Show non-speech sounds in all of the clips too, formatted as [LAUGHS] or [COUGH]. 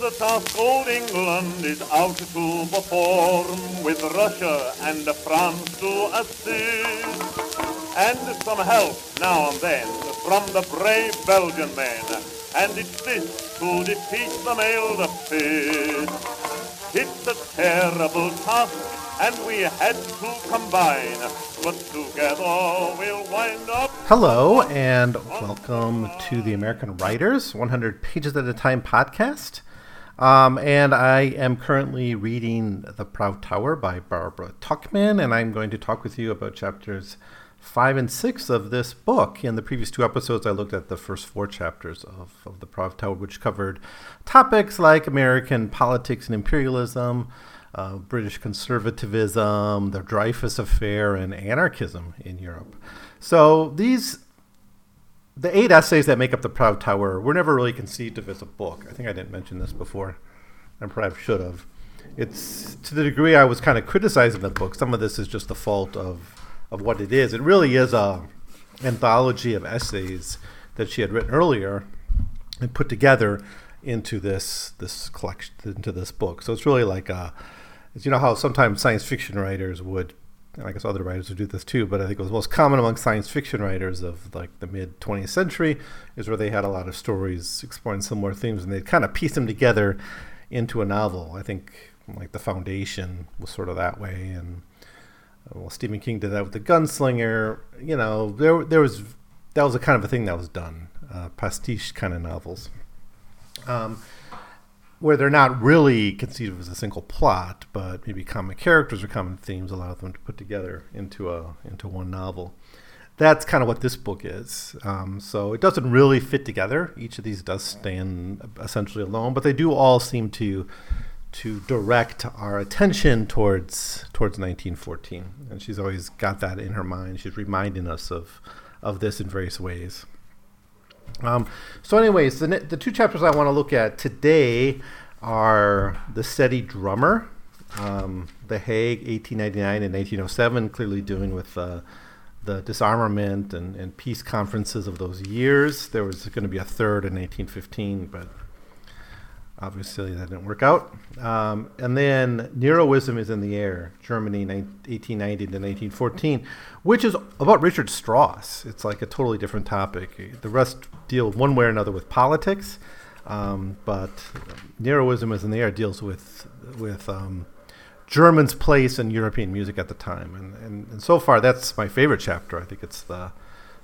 the task old England is out to perform with Russia and France to assist. And some help now and then from the brave Belgian men. And it's this to defeat the male fist. It's a terrible task and we had to combine, but together we'll wind up. Hello, and welcome to the American Writers 100 Pages at a Time podcast. Um, and I am currently reading The Proud Tower by Barbara Tuchman, and I'm going to talk with you about chapters five and six of this book. In the previous two episodes, I looked at the first four chapters of, of The Proud Tower, which covered topics like American politics and imperialism uh, British conservatism, the Dreyfus Affair, and anarchism in Europe. So these, the eight essays that make up the Proud Tower, were never really conceived of as a book. I think I didn't mention this before. I perhaps should have. It's to the degree I was kind of criticizing the book. Some of this is just the fault of of what it is. It really is a anthology of essays that she had written earlier and put together into this this collection into this book. So it's really like a you know how sometimes science fiction writers would and I guess other writers would do this too, but I think it was most common among science fiction writers of like the mid 20th century is where they had a lot of stories exploring similar themes and they'd kind of piece them together into a novel. I think like the Foundation was sort of that way, and well, Stephen King did that with the Gunslinger. You know, there there was that was a kind of a thing that was done, uh, pastiche kind of novels. Um, where they're not really conceived of as a single plot, but maybe common characters or common themes allow them to put together into a into one novel. That's kind of what this book is. Um, so it doesn't really fit together. Each of these does stand essentially alone, but they do all seem to to direct our attention towards towards 1914. And she's always got that in her mind. She's reminding us of of this in various ways. Um, so, anyways, the, the two chapters I want to look at today are The Steady Drummer, um, The Hague, 1899 and 1907, clearly doing with uh, the disarmament and, and peace conferences of those years. There was going to be a third in 1815, but obviously that didn't work out. Um, and then Neroism is in the Air, Germany, 1890 to 1914, which is about Richard Strauss. It's like a totally different topic. The rest deal one way or another with politics, um, but Neroism is in the Air deals with with um, German's place in European music at the time, and, and, and so far that's my favorite chapter. I think it's the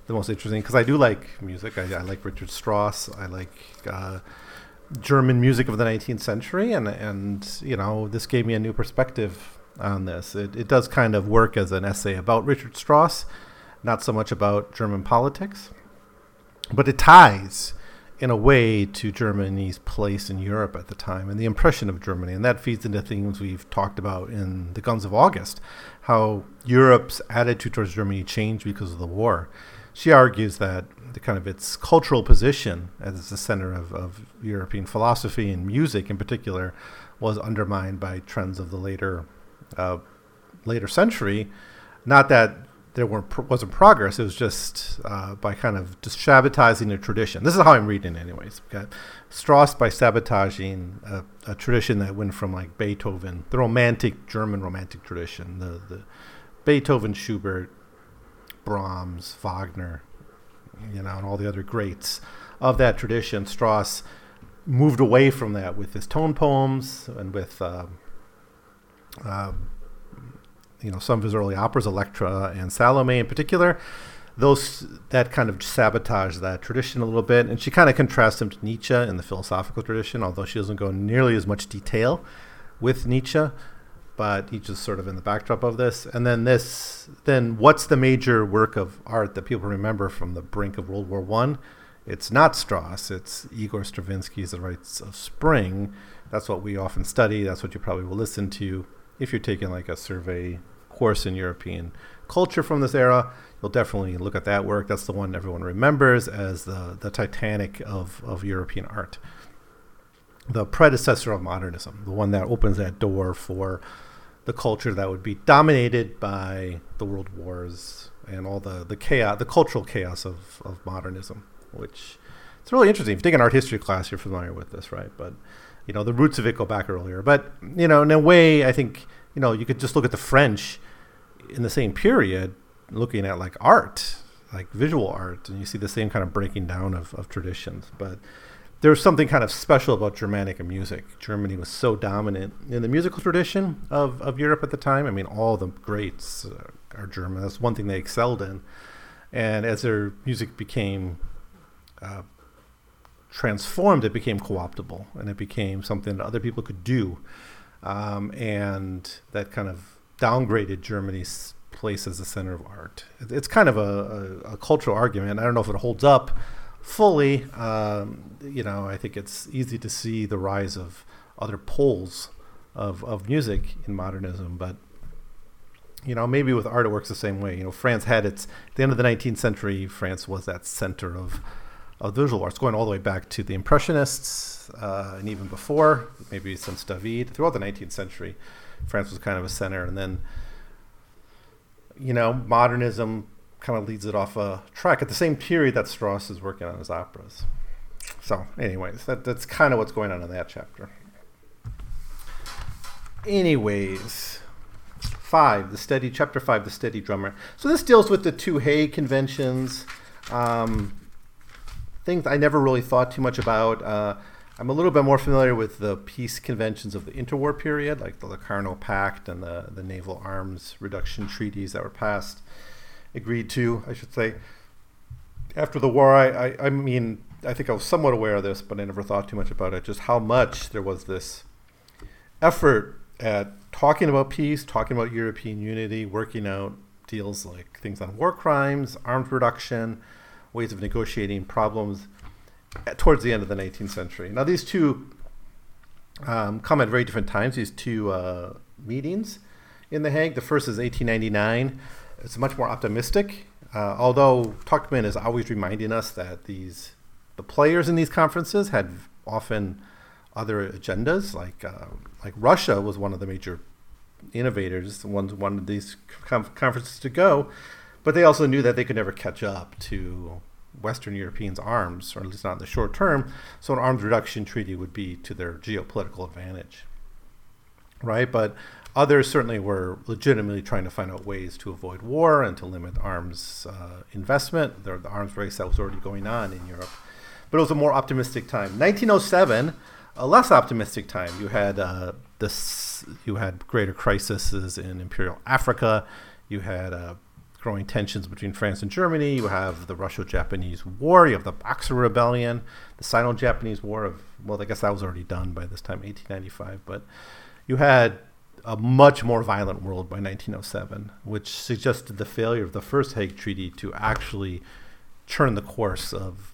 the most interesting because I do like music. I, I, like Richard Strauss. I like uh, German music of the 19th century, and and you know this gave me a new perspective on this. It, it does kind of work as an essay about Richard Strauss, not so much about German politics, but it ties in a way to Germany's place in Europe at the time and the impression of Germany, and that feeds into things we've talked about in the Guns of August, how Europe's attitude towards Germany changed because of the war. She argues that the kind of its cultural position as the center of, of European philosophy and music in particular was undermined by trends of the later uh, later century. Not that there weren't wasn't progress; it was just uh, by kind of sabotaging a tradition. This is how I'm reading, it anyways. Okay? Strauss by sabotaging a, a, tradition that went from like Beethoven, the romantic German romantic tradition, the the Beethoven, Schubert, Brahms, Wagner, you know, and all the other greats of that tradition. Strauss moved away from that with his tone poems and with, uh, uh, you know, some of his early operas, Elektra and Salome in particular. Those that kind of sabotage that tradition a little bit, and she kind of contrasts him to Nietzsche in the philosophical tradition, although she doesn't go nearly as much detail with Nietzsche but he's just sort of in the backdrop of this. And then this, then what's the major work of art that people remember from the brink of World War One? It's not Strauss. It's Igor Stravinsky's The Rites of Spring. That's what we often study. That's what you probably will listen to if you're taking like a survey course in European culture from this era. You'll definitely look at that work. That's the one everyone remembers as the the Titanic of of European art the predecessor of modernism, the one that opens that door for the culture that would be dominated by the world wars and all the, the chaos, the cultural chaos of, of modernism, which it's really interesting. If you take an art history class, you're familiar with this, right? But you know, the roots of it go back earlier. But you know, in a way, I think you know you could just look at the French in the same period, looking at like art, like visual art, and you see the same kind of breaking down of, of traditions. But there's something kind of special about Germanic music. Germany was so dominant in the musical tradition of, of Europe at the time. I mean, all the greats uh, are German. That's one thing they excelled in. And as their music became uh, transformed, it became co-optable, and it became something that other people could do, um, and that kind of downgraded Germany's place as the center of art. It's kind of a, a, a cultural argument. I don't know if it holds up fully. Um, you know, I think it's easy to see the rise of other poles of, of music in modernism, but you know, maybe with art it works the same way. You know, France had its at the end of the 19th century. France was that center of of visual arts, going all the way back to the Impressionists uh, and even before, maybe since David. Throughout the 19th century, France was kind of a center, and then you know, modernism kind of leads it off a track at the same period that Strauss is working on his operas. So, anyways, that, that's kind of what's going on in that chapter. Anyways, five, the steady, chapter five, the steady drummer. So this deals with the two Hague conventions. Um, things I never really thought too much about. Uh, I'm a little bit more familiar with the peace conventions of the interwar period, like the Locarno Pact and the, the naval arms reduction treaties that were passed, agreed to, I should say. After the war, I, I, I mean, I think I was somewhat aware of this, but I never thought too much about it, just how much there was this effort at talking about peace, talking about European unity, working out deals like things on war crimes, arms reduction, ways of negotiating problems towards the end of the 19th century. Now, these two um, come at very different times, these two uh, meetings in The Hague. The first is 1899. It's much more optimistic, uh, although Tuchman is always reminding us that these the players in these conferences had often other agendas, like uh, like Russia was one of the major innovators, the ones wanted these conferences to go, but they also knew that they could never catch up to Western Europeans' arms, or at least not in the short term. So an arms reduction treaty would be to their geopolitical advantage, right? But others certainly were legitimately trying to find out ways to avoid war and to limit arms uh, investment. The, the arms race that was already going on in Europe, but it was a more optimistic time. 1907, a less optimistic time. You had uh, this. You had greater crises in Imperial Africa. You had uh, growing tensions between France and Germany. You have the Russo-Japanese War. You have the Boxer Rebellion, the Sino-Japanese War of well, I guess that was already done by this time, 1895. But you had a much more violent world by 1907, which suggested the failure of the first Hague Treaty to actually turn the course of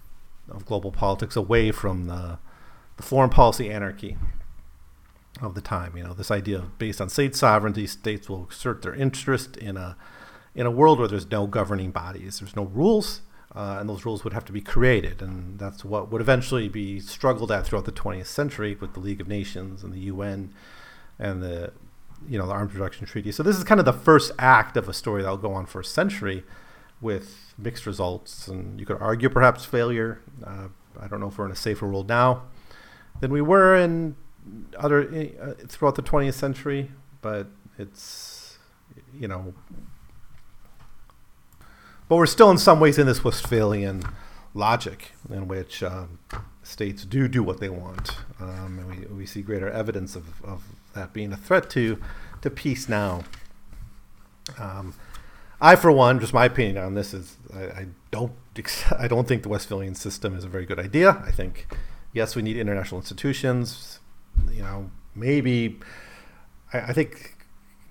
of global politics away from the the foreign policy anarchy of the time. You know, this idea of based on state sovereignty, states will assert their interest in a in a world where there's no governing bodies, there's no rules, uh, and those rules would have to be created. And that's what would eventually be struggled at throughout the 20th century with the League of Nations and the UN and the you know the Arms Reduction Treaty. So this is kind of the first act of a story that will go on for a century with mixed results, and you could argue perhaps failure. Uh, I don't know if we're in a safer world now than we were in other uh, throughout the 20th century, but it's you know but we're still in some ways in this Westphalian logic in which um, states do do what they want. Um, and we, we see greater evidence of, of that being a threat to, to peace now. Um, I, for one, just my opinion on this is I, I, don't [LAUGHS] I don't think the Westphalian system is a very good idea. I think yes, we need international institutions. You know, maybe I, I think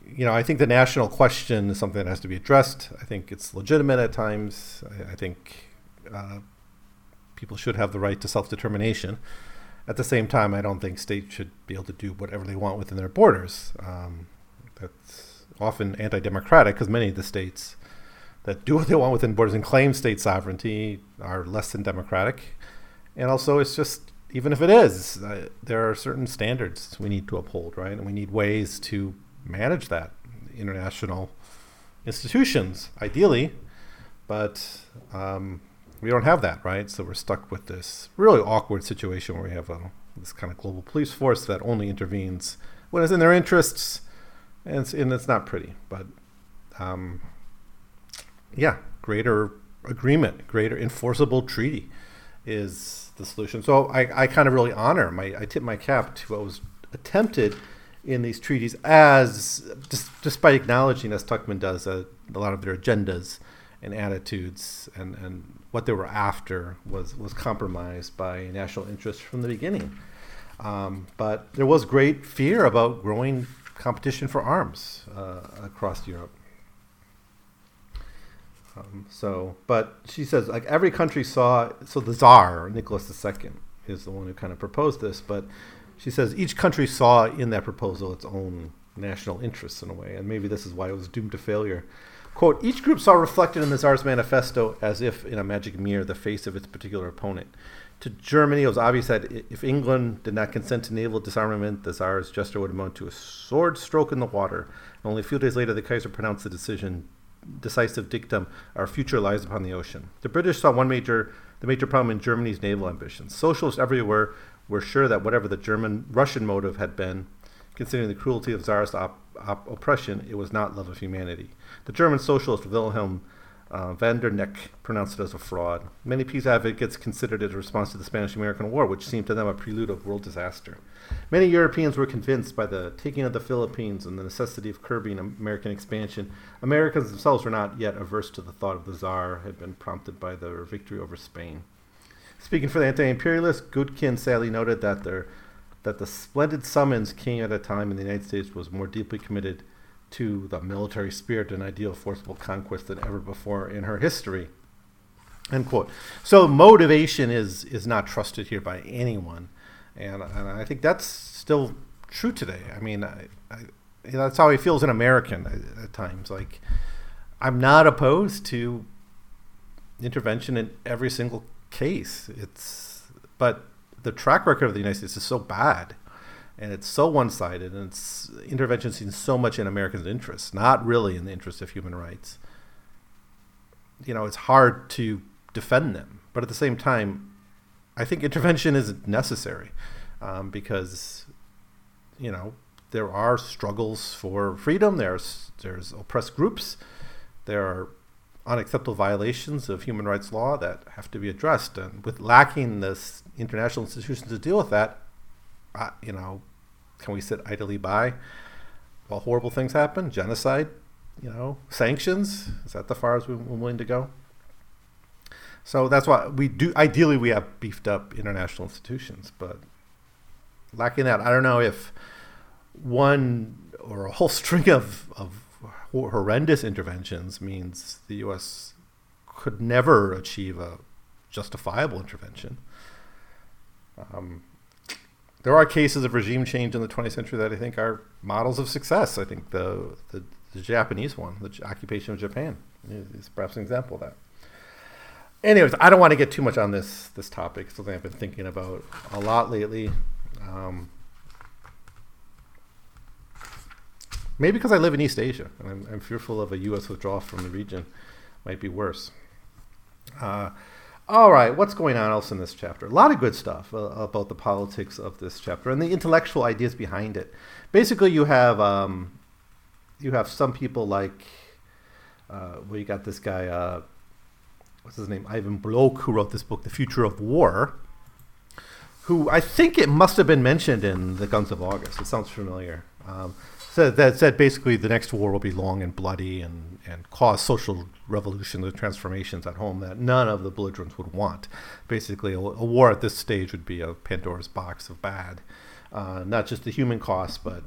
you know, I think the national question is something that has to be addressed. I think it's legitimate at times. I, I think uh, people should have the right to self determination. At the same time, I don't think states should be able to do whatever they want within their borders. Um, that's often anti democratic because many of the states that do what they want within borders and claim state sovereignty are less than democratic. And also, it's just, even if it is, uh, there are certain standards we need to uphold, right? And we need ways to manage that international institutions, ideally. But um, we don't have that, right? So we're stuck with this really awkward situation where we have a, this kind of global police force that only intervenes when it's in their interests, and it's, and it's not pretty. But um, yeah, greater agreement, greater enforceable treaty is the solution. So I, I kind of really honor my I tip my cap to what was attempted in these treaties as despite acknowledging as Tuchman does uh, a lot of their agendas and attitudes and, and what they were after was, was compromised by national interest from the beginning. Um, but there was great fear about growing competition for arms uh, across Europe. Um, so, but she says like every country saw. So the Tsar Nicholas II is the one who kind of proposed this, but she says each country saw in that proposal its own national interests in a way, and maybe this is why it was doomed to failure. Quote, each group saw reflected in the Tsar's manifesto, as if in a magic mirror, the face of its particular opponent. To Germany, it was obvious that if England did not consent to naval disarmament, the Tsar's gesture would amount to a sword stroke in the water. And only a few days later, the Kaiser pronounced the decision decisive dictum, our future lies upon the ocean. The British saw one major, the major problem in Germany's naval ambitions. Socialists everywhere were sure that whatever the German Russian motive had been, considering the cruelty of Tsarist op- op- oppression, it was not love of humanity. The German socialist Wilhelm uh, van der Neck pronounced it as a fraud. Many peace advocates considered it a response to the Spanish American War, which seemed to them a prelude of world disaster. Many Europeans were convinced by the taking of the Philippines and the necessity of curbing American expansion. Americans themselves were not yet averse to the thought of the Czar had been prompted by their victory over Spain. Speaking for the anti-imperialists, Godkin sadly noted that their that the splendid summons came at a time when the United States was more deeply committed to the military spirit and ideal of forcible conquest than ever before in her history. End quote. So motivation is is not trusted here by anyone, and, and I think that's still true today. I mean, I, I, that's how he feels an American at, at times. Like, I'm not opposed to intervention in every single case. It's but the track record of the United States is so bad and it's so one-sided and its intervention seems so much in Americans' interests, not really in the interest of human rights. You know, it's hard to defend them, but at the same time, I think intervention is necessary um, because you know there are struggles for freedom. There's there's oppressed groups. There are unacceptable violations of human rights law that have to be addressed. And with lacking this international institutions to deal with that, uh, you know, can we sit idly by while horrible things happen? Genocide, you know, sanctions. Is that the far as we're willing to go? So that's why we do. Ideally, we have beefed up international institutions, but lacking that, I don't know if one or a whole [LAUGHS] string of, of horrendous interventions means the U.S. could never achieve a justifiable intervention. Um, there are cases of regime change in the 20th century that I think are models of success. I think the, the, the Japanese one, the occupation of Japan, is perhaps an example of that. Anyways, I don't want to get too much on this this topic. It's something I've been thinking about a lot lately. Um, maybe because I live in East Asia and I'm, I'm, fearful of a U.S. withdrawal from the region might be worse. Uh, all right, what's going on else in this chapter? A lot of good stuff uh, about the politics of this chapter and the intellectual ideas behind it. Basically, you have um, you have some people like uh, well, you got this guy. Uh, what's his name? Ivan Bloch, who wrote this book, The Future of War. Who I think it must have been mentioned in the Guns of August. It sounds familiar. Um, so that said basically the next war will be long and bloody and, and cause social revolutions and transformations at home that none of the belligerents would want. Basically, a, a war at this stage would be a Pandora's box of bad, uh, not just the human cost, but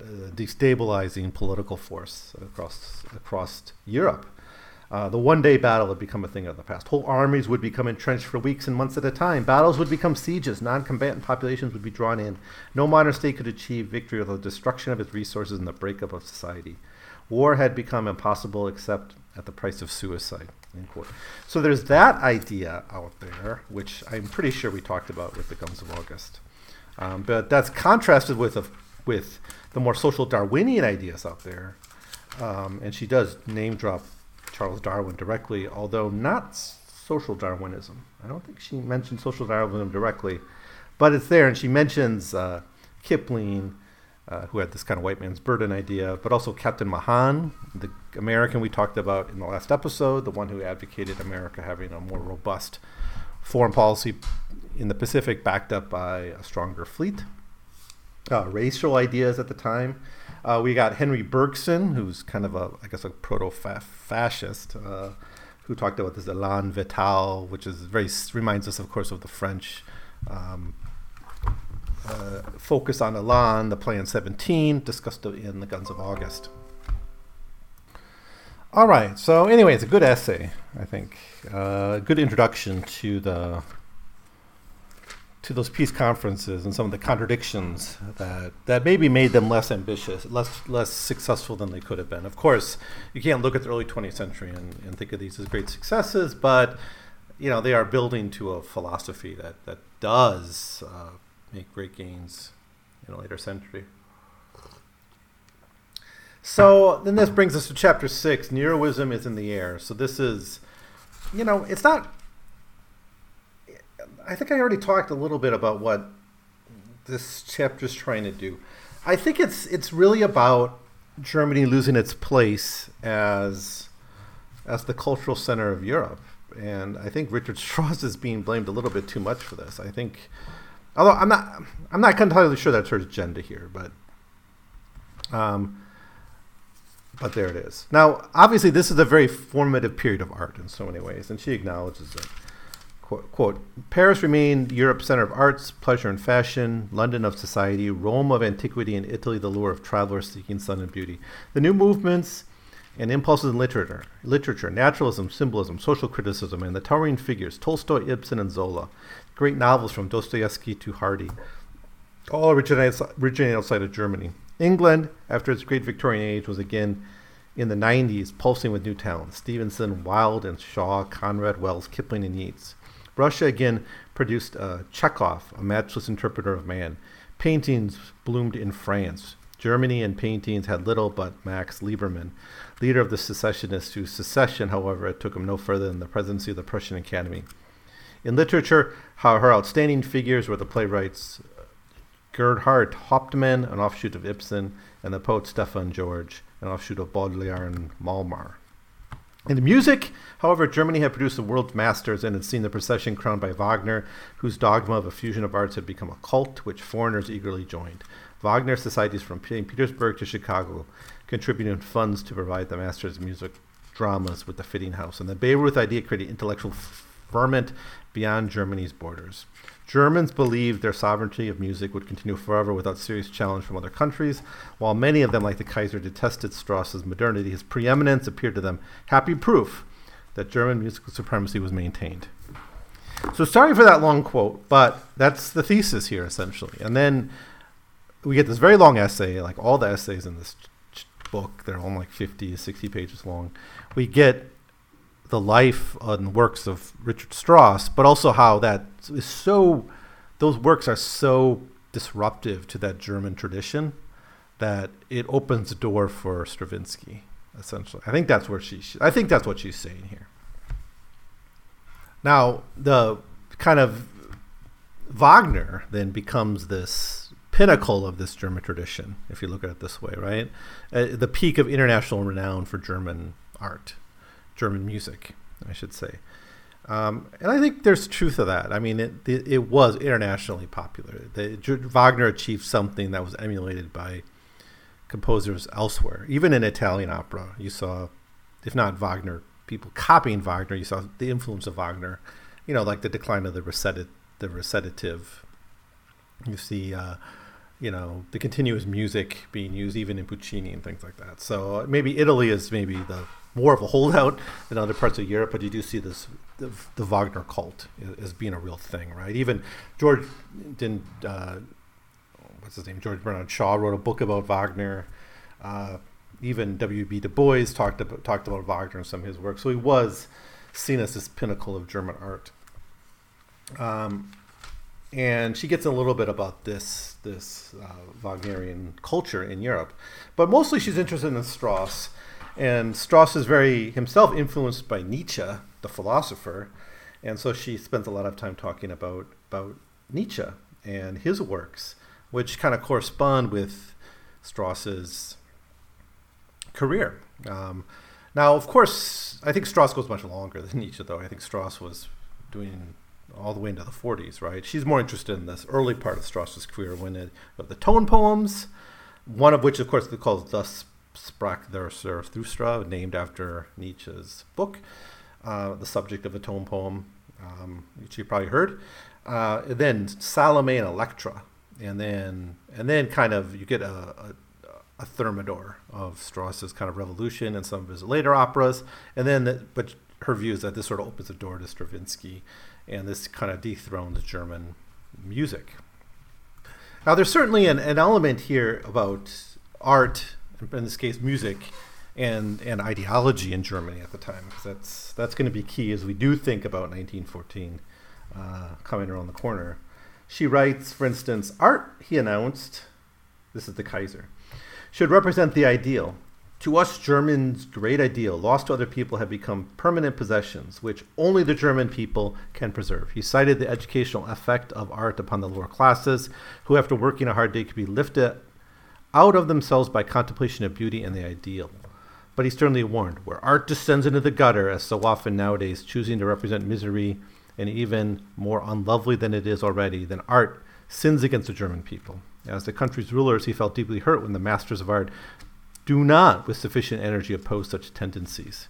uh, destabilizing political force across across Europe. Uh, the one day battle had become a thing of the past. Whole armies would become entrenched for weeks and months at a time. Battles would become sieges. Non combatant populations would be drawn in. No modern state could achieve victory without the destruction of its resources and the breakup of society. War had become impossible except at the price of suicide. So there's that idea out there, which I'm pretty sure we talked about with the Guns of August. Um, but that's contrasted with, a, with the more social Darwinian ideas out there. Um, and she does name drop Charles Darwin directly, although not social Darwinism. I don't think she mentioned social Darwinism directly, but it's there, and she mentions uh, Kipling, uh, who had this kind of white man's burden idea, but also Captain Mahan, the American we talked about in the last episode, the one who advocated America having a more robust foreign policy in the Pacific, backed up by a stronger fleet. Uh, racial ideas at the time. Uh, we got Henry Bergson, who's kind of a, I guess, a proto-fascist, uh, who talked about this elan vital, which is very reminds us, of course, of the French um, uh, focus on elan, the Plan 17, discussed in the Guns of August. All right. So anyway, it's a good essay, I think. Uh, good introduction to the to those peace conferences and some of the contradictions that that maybe made them less ambitious, less less successful than they could have been. Of course, you can't look at the early 20th century and, and think of these as great successes, but you know they are building to a philosophy that that does uh, make great gains in a later century. So then this brings us to chapter six. Neroism is in the air. So this is, you know, it's not. I think I already talked a little bit about what this chapter is trying to do. I think it's it's really about Germany losing its place as as the cultural center of Europe, and I think Richard [LAUGHS] Strauss is being blamed a little bit too much for this. I think, although I'm not I'm not entirely sure that's her agenda here, but. Um, but there it is. Now, obviously, this is a very formative period of art in so many ways, and she acknowledges it. Quote, quote, Paris remained Europe's center of arts, pleasure, and fashion, London of society, Rome of antiquity, and Italy the lure of travelers seeking sun and beauty. The new movements and impulses in literature, literature, naturalism, symbolism, social criticism, and the towering figures, Tolstoy, Ibsen, and Zola, great novels from Dostoevsky to Hardy, all originated, originated outside of Germany. England, after its great Victorian age, was again in the 90s pulsing with new talent Stevenson, Wilde, and Shaw, Conrad, Wells, Kipling, and Yeats. Russia again produced uh, Chekhov, a matchless interpreter of man. Paintings bloomed in France. Germany and paintings had little but Max Liebermann, leader of the secessionists, whose secession, however, it took him no further than the presidency of the Prussian Academy. In literature, her outstanding figures were the playwrights Gerhart Hauptmann, an offshoot of Ibsen, and the poet Stefan George, an offshoot of Baudelaire and Mallarmé. In the music, however, Germany had produced the world's masters and had seen the procession crowned by Wagner, whose dogma of a fusion of arts had become a cult which foreigners eagerly joined. Wagner societies from St. Petersburg to Chicago contributed funds to provide the masters of music dramas with the fitting house, and the Bayreuth idea created intellectual ferment beyond Germany's borders. Germans believed their sovereignty of music would continue forever without serious challenge from other countries, while many of them, like the Kaiser, detested Strauss's modernity. His preeminence appeared to them happy proof that German musical supremacy was maintained. So sorry for that long quote, but that's the thesis here essentially. And then we get this very long essay, like all the essays in this book, they're all like 50 to 60 pages long. We get the life and works of Richard Strauss, but also how that is so, those works are so disruptive to that German tradition that it opens the door for Stravinsky. Essentially, I think that's where she. I think that's what she's saying here. Now, the kind of Wagner then becomes this pinnacle of this German tradition, if you look at it this way, right? Uh, the peak of international renown for German art. German music, I should say. Um, and I think there's truth to that. I mean, it, it, it was internationally popular. The, Wagner achieved something that was emulated by composers elsewhere. Even in Italian opera, you saw, if not Wagner, people copying Wagner. You saw the influence of Wagner. You know, like the decline of the recitative. The recitative. You see, uh, you know, the continuous music being used even in Puccini and things like that. So maybe Italy is maybe the more of a holdout than other parts of Europe, but you do see this the, the Wagner cult as being a real thing, right? Even George didn't uh, what's his name? George Bernard Shaw wrote a book about Wagner. Uh, even W.B. Du Bois talked about talked about Wagner in some of his work, so he was seen as this pinnacle of German art. Um, and she gets a little bit about this this uh, Wagnerian culture in Europe, but mostly she's interested in Strauss and Strauss is very himself influenced by Nietzsche, the philosopher, and so she spends a lot of time talking about about Nietzsche and his works, which kind of correspond with Strauss's career. Um, now, of course, I think Strauss goes much longer than Nietzsche, though. I think Strauss was doing all the way into the 40s, right? She's more interested in this early part of Strauss's career when it, the tone poems, one of which, of course, they call Das Sprach der Zarathustra, named after Nietzsche's book, uh, the subject of a tone poem, um, which you probably heard. Uh, then Salome and Electra, and then and then kind of you get a, a, a Thermidor of Strauss's kind of revolution and some of his later operas, and then the, but her view is that this sort of opens the door to Stravinsky, and this kind of dethrones German music. Now, there's certainly an, an element here about art, in this case, music, and and ideology in Germany at the time, that's that's going to be key as we do think about 1914 uh, coming around the corner. She writes, for instance, art, he announced, this is the Kaiser, should represent the ideal. To us Germans, great ideal, lost to other people, have become permanent possessions, which only the German people can preserve. He cited the educational effect of art upon the lower classes, who, after working a hard day, could be lifted out of themselves by contemplation of beauty and the ideal. But he sternly warned, where art descends into the gutter, as so often nowadays, choosing to represent misery and even more unlovely than it is already, then art sins against the German people. As the country's rulers, he felt deeply hurt when the masters of art do not, with sufficient energy, oppose such tendencies.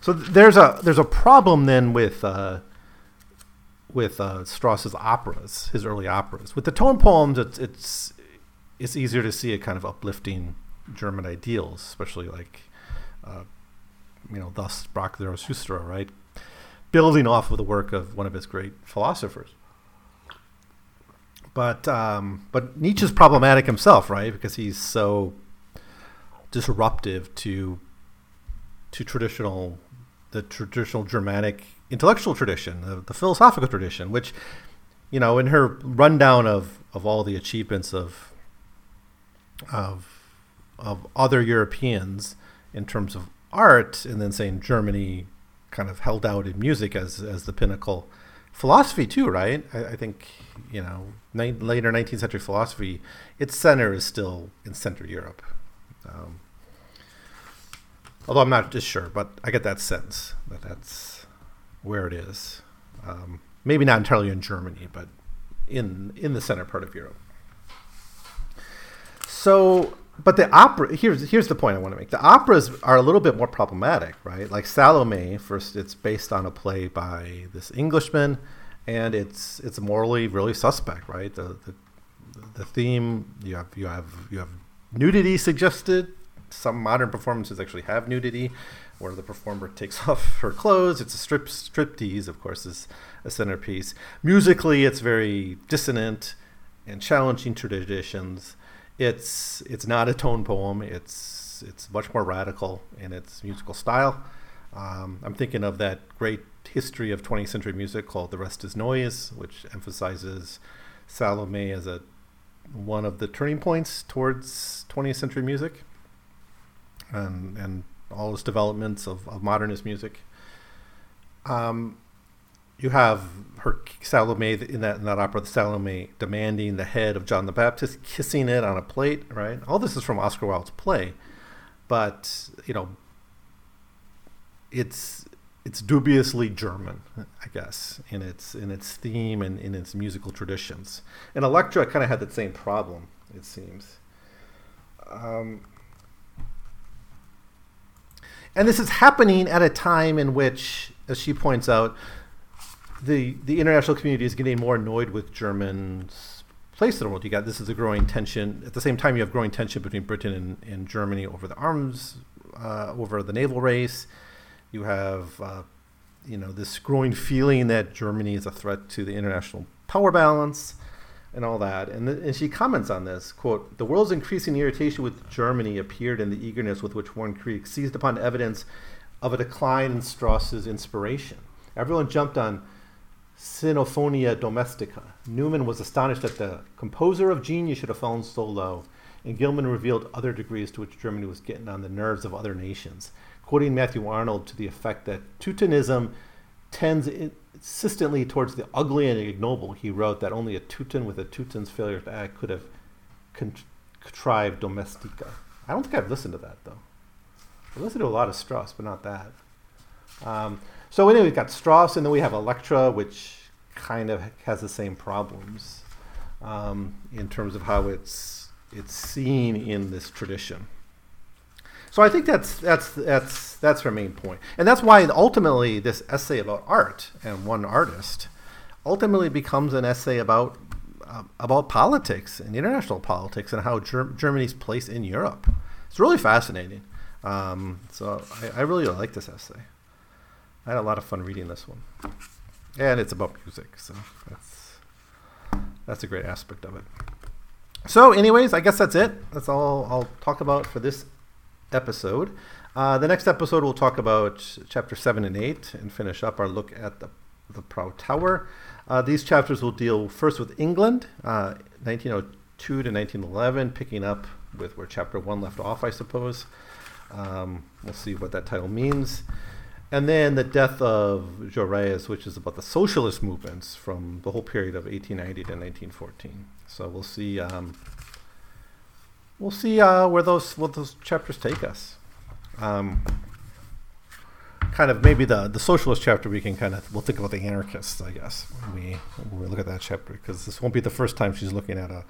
So there's a there's a problem then with uh, with uh, Strauss's operas, his early operas. With the tone poems, it's it's it's easier to see a kind of uplifting German ideals, especially like uh, you know, thus sprach Zarathustra, right? building off of the work of one of his great philosophers. But um, but Nietzsche's problematic himself, right? Because he's so disruptive to to traditional the traditional Germanic intellectual tradition, the, the philosophical tradition, which you know, in her rundown of, of all the achievements of of of other Europeans in terms of art, and then saying Germany kind of held out in music as as the pinnacle. Philosophy too, right? I, I think you know ni- later 19th century philosophy, its center is still in Central Europe. Um, although I'm not just sure, but I get that sense that that's where it is. Um, maybe not entirely in Germany, but in in the center part of Europe. So but the opera here's here's the point I want to make. The operas are a little bit more problematic, right? Like Salome, first, it's based on a play by this Englishman, and it's it's morally really suspect, right? The the, the theme you have you have you have nudity suggested. Some modern performances actually have nudity, where the performer takes [LAUGHS] off her clothes. It's a strip striptease, of course, is a centerpiece. Musically, it's very dissonant and challenging traditions it's it's not a tone poem. It's it's much more radical in its musical style. Um, I'm thinking of that great history of 20th century music called "The Rest Is Noise," which emphasizes Salome as a one of the turning points towards 20th century music and and all its developments of, of modernist music. Um, you have her Salome in that in that opera, the Salome demanding the head of John the Baptist, kissing it on a plate, right? All this is from Oscar Wilde's play, but you know, it's it's dubiously German, I guess, in its in its theme and in its musical traditions. And Electra kind of had that same problem, it seems. Um, and this is happening at a time in which, as she points out, the the international community is getting more annoyed with Germany's place in the world. You got this is a growing tension. At the same time, you have growing tension between Britain and, and Germany over the arms, uh, over the naval race. You have uh, you know this growing feeling that Germany is a threat to the international power balance and all that. And, the, and she comments on this quote: "The world's increasing irritation with Germany appeared in the eagerness with which Warren Creek seized upon evidence of a decline in Strauss's inspiration. Everyone jumped on." Sinfonia Domestica. Newman was astonished that the composer of genius should have fallen so low, and Gilman revealed other degrees to which Germany was getting on the nerves of other nations, quoting Matthew Arnold to the effect that Teutonism tends insistently towards the ugly and ignoble, he wrote that only a Teuton with a Teuton's failure to act could have contrived domestica. I don't think I've listened to that though. I listened to a lot of Strauss, but not that. Um, so anyway, we've got Strauss, and then we have Electra, which kind of has the same problems um, in terms of how it's it's seen in this tradition. So I think that's that's that's that's our main point. and that's why ultimately this essay about art and one artist ultimately becomes an essay about uh, about politics and international politics and how Ger- Germany's place in Europe. It's really fascinating. Um, so I, I, really like this essay. I had a lot of fun reading this one, and it's about music, so that's that's a great aspect of it. So, anyways, I guess that's it. That's all I'll talk about for this episode. Uh, the next episode, we'll talk about chapter 7 and 8 and finish up our look at the, the Proud Tower. Uh, these chapters will deal first with England, uh, 1902 to 1911, picking up with where chapter 1 left off, I suppose. Um, we'll see what that title means. And then the death of Jaurès, which is about the socialist movements from the whole period of 1890 to 1914. So we'll see. Um, we'll see uh, where those what those chapters take us. Um, kind of maybe the the socialist chapter we can kind of we'll think about the anarchists, I guess, when we when we look at that chapter because this won't be the first time she's looking at a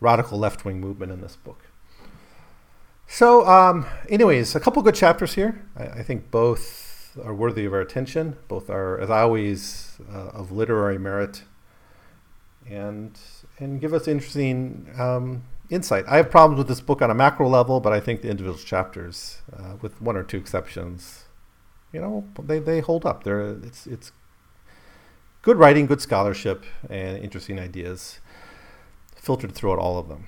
radical left wing movement in this book. So, um, anyways, a couple good chapters here. I, I, think both are worthy of our attention. Both are, as always, uh, of literary merit, and and give us interesting um, insight. I have problems with this book on a macro level, but I think the individual chapters, uh, with one or two exceptions, you know, they, they hold up. They're, it's, it's good writing, good scholarship, and interesting ideas filtered throughout all of them.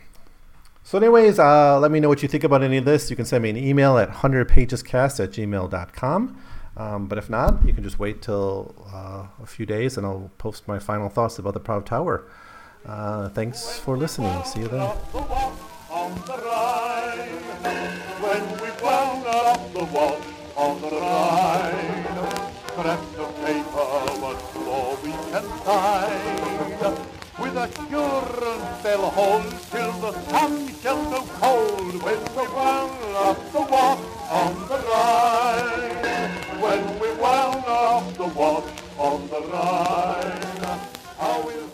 So, anyways, uh, let me know what you think about any of this. You can send me an email at 100pagescast at gmail.com. Um, but if not, you can just wait till uh, a few days and I'll post my final thoughts about the Proud Tower. Uh, thanks for listening. See you then. the. With hold till the sun shall go cold when we run up the walk on when we wound up the watch on the Rhine. How we